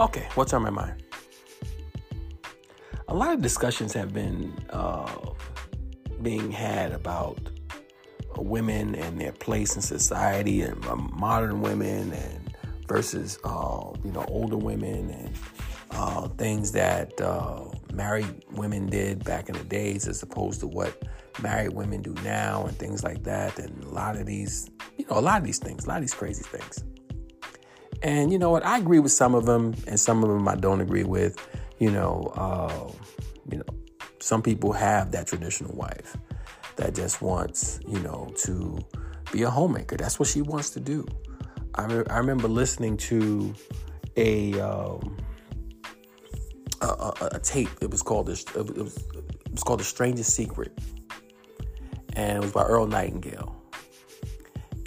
Okay, what's on my mind? A lot of discussions have been uh, being had about women and their place in society, and uh, modern women, and versus uh, you know older women, and uh, things that uh, married women did back in the days, as opposed to what married women do now, and things like that. And a lot of these, you know, a lot of these things, a lot of these crazy things. And you know what? I agree with some of them, and some of them I don't agree with. You know, uh, you know, some people have that traditional wife that just wants, you know, to be a homemaker. That's what she wants to do. I, re- I remember listening to a, um, a, a, a tape. It was called it was, it was called The Strangest Secret, and it was by Earl Nightingale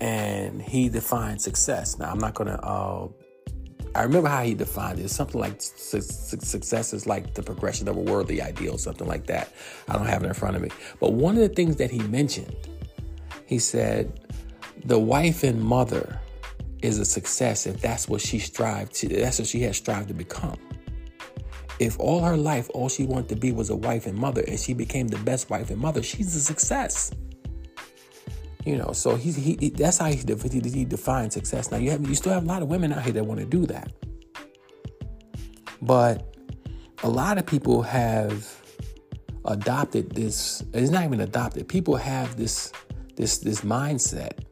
and he defined success. Now, I'm not going to, uh, I remember how he defined it. something like su- success is like the progression of a worldly ideal, something like that. I don't have it in front of me. But one of the things that he mentioned, he said, the wife and mother is a success if that's what she strived to, that's what she has strived to become. If all her life, all she wanted to be was a wife and mother, and she became the best wife and mother, she's a success. You know, so he, he that's how he, he, he defines success. Now you have you still have a lot of women out here that want to do that, but a lot of people have adopted this. It's not even adopted. People have this this this mindset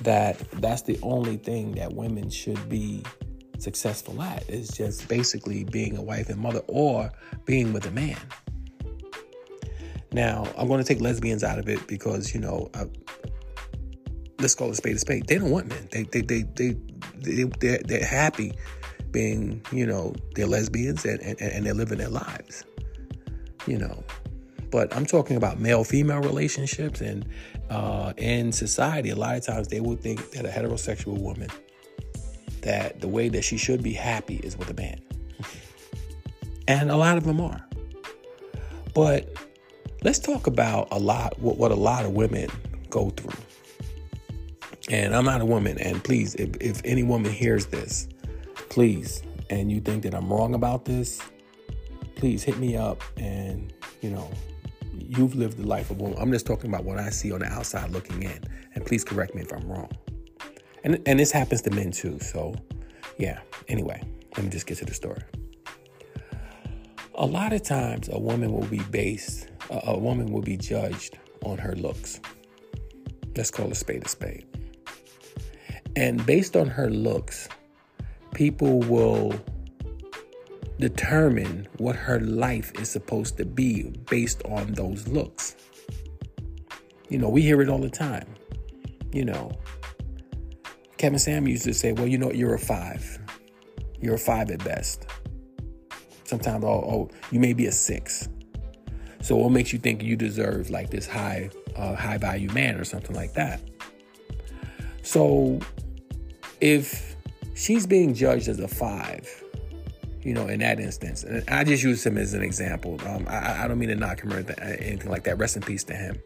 that that's the only thing that women should be successful at is just basically being a wife and mother or being with a man. Now, I'm going to take lesbians out of it because, you know, I, let's call it spade a spade. They don't want men. They they they they, they they're, they're happy being you know they're lesbians and, and and they're living their lives. You know, but I'm talking about male female relationships and uh, in society. A lot of times they will think that a heterosexual woman that the way that she should be happy is with a man, and a lot of them are. But let's talk about a lot what, what a lot of women go through and I'm not a woman. And please, if, if any woman hears this, please, and you think that I'm wrong about this, please hit me up. And, you know, you've lived the life of a woman. I'm just talking about what I see on the outside looking in. And please correct me if I'm wrong. And, and this happens to men too. So, yeah. Anyway, let me just get to the story. A lot of times, a woman will be based, a, a woman will be judged on her looks. Let's call a spade a spade. And based on her looks, people will determine what her life is supposed to be based on those looks. You know, we hear it all the time. You know, Kevin Samuels used to say, well, you know, you're a five. You're a five at best. Sometimes, oh, oh you may be a six. So what makes you think you deserve like this high, uh, high value man or something like that? So if she's being judged as a five, you know, in that instance, and I just use him as an example. Um, I, I, don't mean to knock him or anything like that. Rest in peace to him.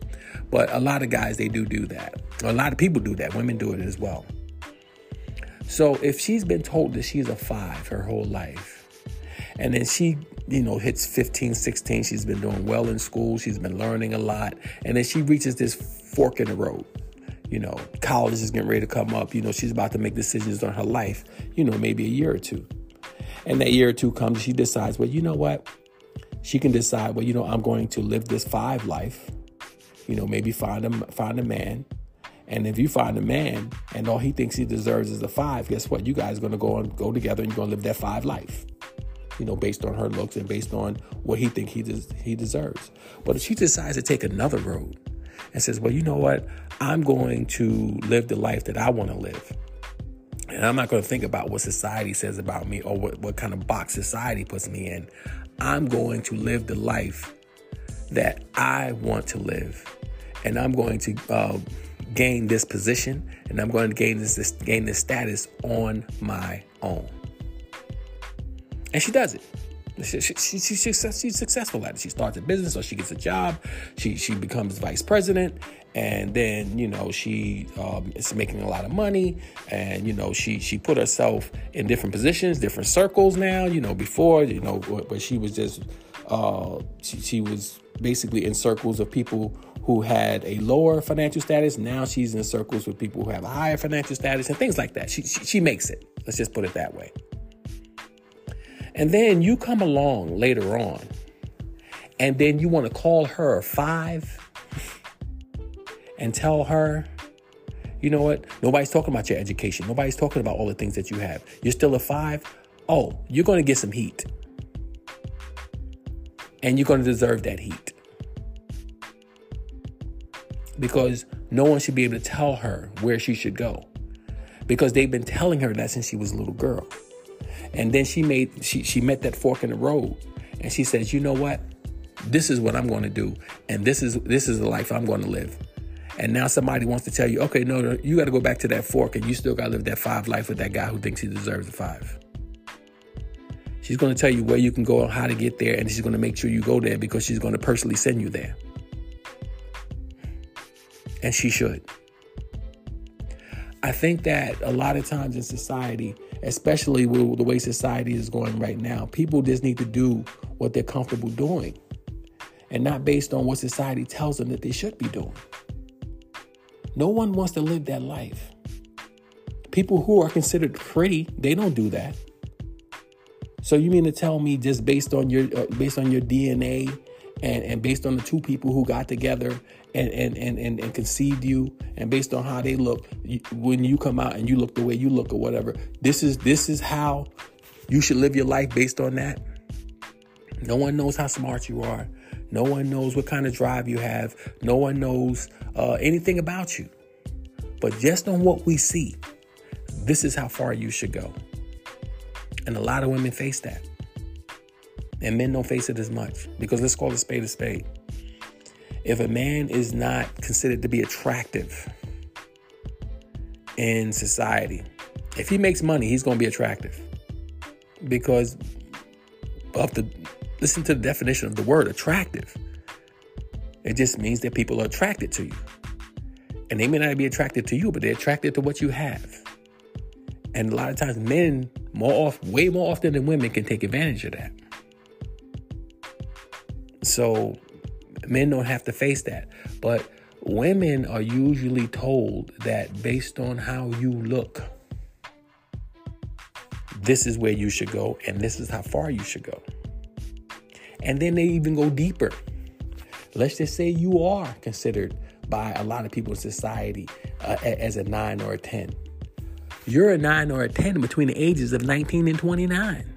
But a lot of guys, they do do that. A lot of people do that. Women do it as well. So if she's been told that she's a five her whole life, and then she, you know, hits 15, 16, she's been doing well in school, she's been learning a lot, and then she reaches this fork in the road you know, college is getting ready to come up. You know, she's about to make decisions on her life, you know, maybe a year or two. And that year or two comes, she decides, well, you know what? She can decide, well, you know, I'm going to live this five life, you know, maybe find a, find a man. And if you find a man and all he thinks he deserves is a five, guess what? You guys are going to go and go together and you're going to live that five life you know, based on her looks and based on what he think he des- he deserves. But if she decides to take another road, and says, well, you know what? I'm going to live the life that I want to live. And I'm not going to think about what society says about me or what, what kind of box society puts me in. I'm going to live the life that I want to live. And I'm going to uh, gain this position and I'm going to gain this, this gain this status on my own. And she does it. She, she, she, she's, she's successful at it. She starts a business or she gets a job. She, she becomes vice president. And then you know she um, is making a lot of money. And you know she she put herself in different positions different circles now you know before you know where she was just uh, she, she was basically in circles of people who had a lower financial status. Now she's in circles with people who have a higher financial status and things like that. She, she, she makes it. Let's just put it that way and then you come along later on and then you want to call her five and tell her, you know what? Nobody's talking about your education. Nobody's talking about all the things that you have. You're still a five. Oh, you're going to get some heat. And you're going to deserve that heat. Because no one should be able to tell her where she should go. Because they've been telling her that since she was a little girl. And then she made she she met that fork in the road and she says, "You know what? This is what I'm going to do and this is this is the life I'm going to live." And now somebody wants to tell you, okay, no, no you got to go back to that fork and you still got to live that five life with that guy who thinks he deserves a five. She's going to tell you where you can go and how to get there, and she's going to make sure you go there because she's going to personally send you there. And she should. I think that a lot of times in society, especially with the way society is going right now, people just need to do what they're comfortable doing and not based on what society tells them that they should be doing. No one wants to live that life. People who are considered pretty, they don't do that. So you mean to tell me just based on your uh, based on your DNA and, and based on the two people who got together and, and, and, and, and conceived you and based on how they look you, when you come out and you look the way you look or whatever this is this is how you should live your life based on that no one knows how smart you are no one knows what kind of drive you have. No one knows uh, anything about you. But just on what we see, this is how far you should go. And a lot of women face that. And men don't face it as much because let's call a spade a spade. If a man is not considered to be attractive in society, if he makes money, he's going to be attractive because of the Listen to the definition of the word attractive. It just means that people are attracted to you. And they may not be attracted to you, but they're attracted to what you have. And a lot of times men more off way more often than women can take advantage of that. So men don't have to face that. But women are usually told that based on how you look, this is where you should go and this is how far you should go. And then they even go deeper. Let's just say you are considered by a lot of people in society uh, as a nine or a 10. You're a nine or a 10 between the ages of 19 and 29.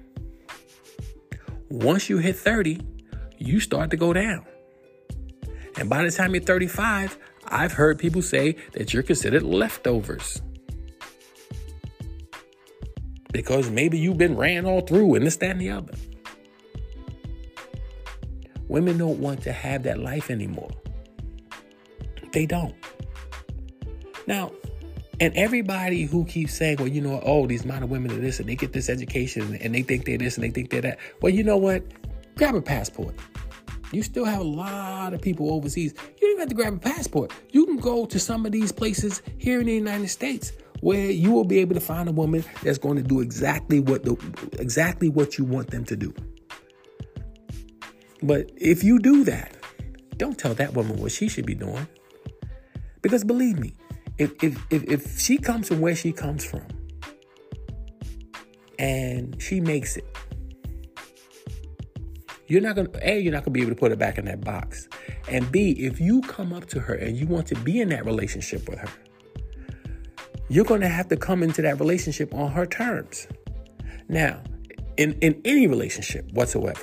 Once you hit 30, you start to go down. And by the time you're 35, I've heard people say that you're considered leftovers. Because maybe you've been ran all through and this, that, and the other. Women don't want to have that life anymore. They don't. Now, and everybody who keeps saying, well, you know, oh, these modern women are this and they get this education and they think they're this and they think they're that. Well, you know what? Grab a passport. You still have a lot of people overseas. You don't even have to grab a passport. You can go to some of these places here in the United States where you will be able to find a woman that's going to do exactly what the exactly what you want them to do. But if you do that, don't tell that woman what she should be doing. Because believe me, if, if, if, if she comes from where she comes from and she makes it, you're not gonna A, you're not gonna be able to put her back in that box. And B, if you come up to her and you want to be in that relationship with her, you're gonna have to come into that relationship on her terms. Now, in, in any relationship whatsoever,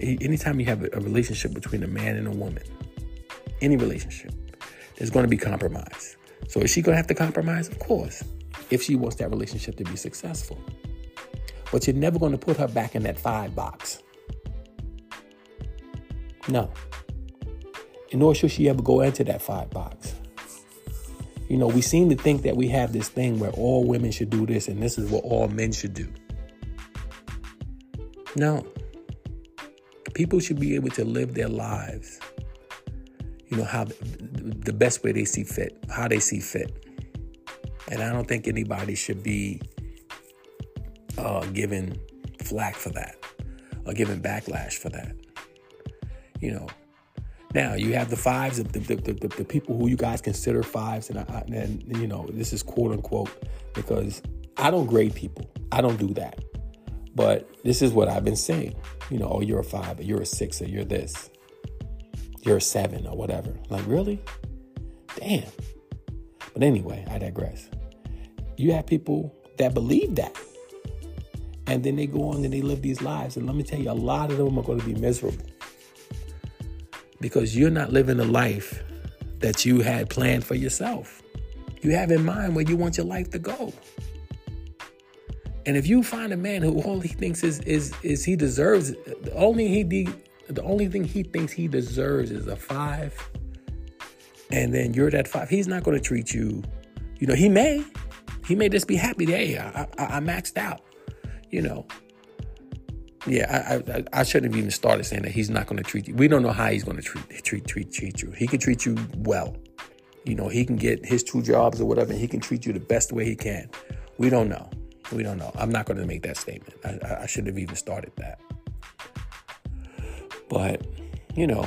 anytime you have a relationship between a man and a woman, any relationship, there's going to be compromise. So is she going to have to compromise? Of course, if she wants that relationship to be successful. But you're never going to put her back in that five box. No. Nor should she ever go into that five box. You know, we seem to think that we have this thing where all women should do this and this is what all men should do. No. People should be able to live their lives. you know, how the best way they see fit, how they see fit. And I don't think anybody should be uh, given flack for that or given backlash for that. You know, now you have the fives, the, the, the, the people who you guys consider fives, and, I, and you know this is quote unquote because I don't grade people. I don't do that. But this is what I've been saying. You know, oh, you're a five, or you're a six, or you're this, you're a seven, or whatever. Like really, damn. But anyway, I digress. You have people that believe that. And then they go on and they live these lives. And let me tell you, a lot of them are going to be miserable because you're not living the life that you had planned for yourself. You have in mind where you want your life to go. And if you find a man who all he thinks is is is he deserves the only he de, the only thing he thinks he deserves is a five, and then you're that five, he's not going to treat you. You know, he may, he may just be happy. Hey, I, I, I maxed out. You know, yeah, I, I, I shouldn't have even started saying that he's not going to treat you. We don't know how he's going to treat treat treat treat you. He can treat you well. You know, he can get his two jobs or whatever, and he can treat you the best way he can. We don't know. We don't know. I'm not going to make that statement. I, I shouldn't have even started that. But you know,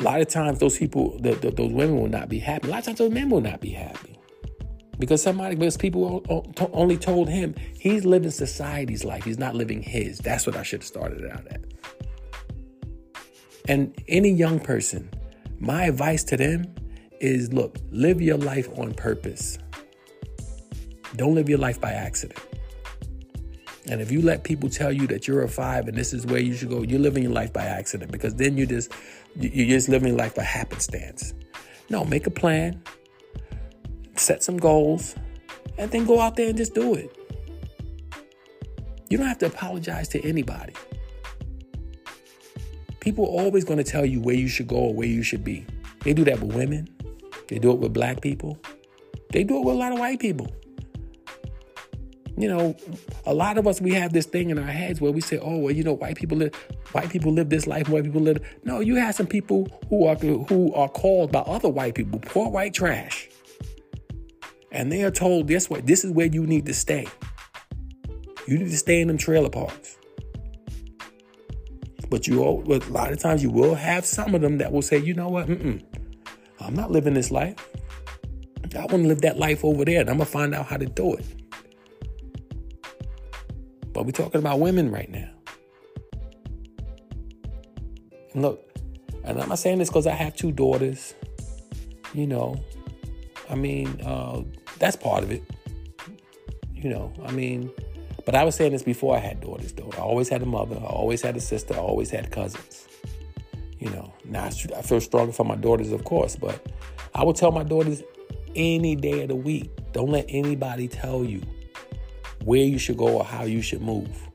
a lot of times those people, the, the, those women will not be happy. A lot of times those men will not be happy because somebody, because people only told him he's living society's life. He's not living his. That's what I should have started out at. And any young person, my advice to them is look, live your life on purpose. Don't live your life by accident. And if you let people tell you that you're a five and this is where you should go, you're living your life by accident because then you just you're just living life by happenstance. No, make a plan, set some goals, and then go out there and just do it. You don't have to apologize to anybody. People are always going to tell you where you should go or where you should be. They do that with women. They do it with black people. They do it with a lot of white people. You know, a lot of us we have this thing in our heads where we say, "Oh, well, you know, white people live, white people live this life, white people live." No, you have some people who are who are called by other white people poor white trash and they are told this way this is where you need to stay. You need to stay in them trailer parks. But you, all, but a lot of times, you will have some of them that will say, you know what, Mm-mm, I'm not living this life. I want to live that life over there, and I'm gonna find out how to do it. But we're talking about women right now. And look, and I'm not saying this because I have two daughters. You know, I mean, uh, that's part of it. You know, I mean, but I was saying this before I had daughters, though. I always had a mother, I always had a sister, I always had cousins. You know, now I feel stronger for my daughters, of course, but I would tell my daughters any day of the week don't let anybody tell you where you should go or how you should move.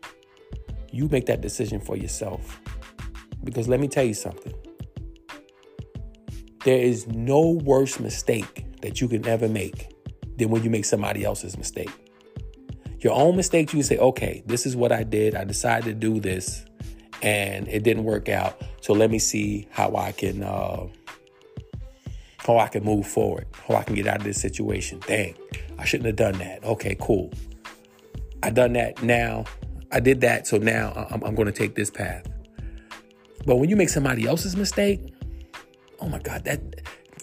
You make that decision for yourself. Because let me tell you something there is no worse mistake that you can ever make than when you make somebody else's mistake. Your own mistakes, you can say, okay, this is what I did. I decided to do this and it didn't work out. So let me see how I can uh, how I can move forward, how I can get out of this situation. Dang, I shouldn't have done that. Okay, cool. I done that now. I did that, so now I'm, I'm going to take this path. But when you make somebody else's mistake, oh my God, that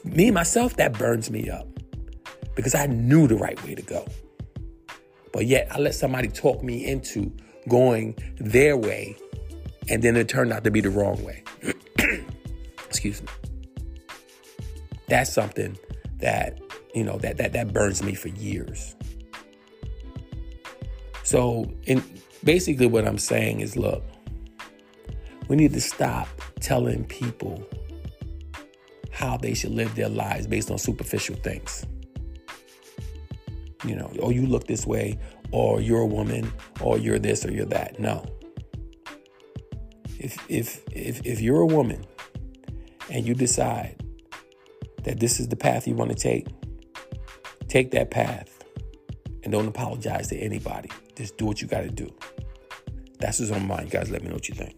me myself, that burns me up because I knew the right way to go. But yet I let somebody talk me into going their way, and then it turned out to be the wrong way. Excuse me. That's something that, you know, that that that burns me for years. So, in basically what I'm saying is look, we need to stop telling people how they should live their lives based on superficial things you know, oh, you look this way, or you're a woman, or you're this, or you're that. No. If if if if you're a woman and you decide that this is the path you want to take, take that path and don't apologize to anybody. Just do what you got to do. That's what's on my mind, guys. Let me know what you think.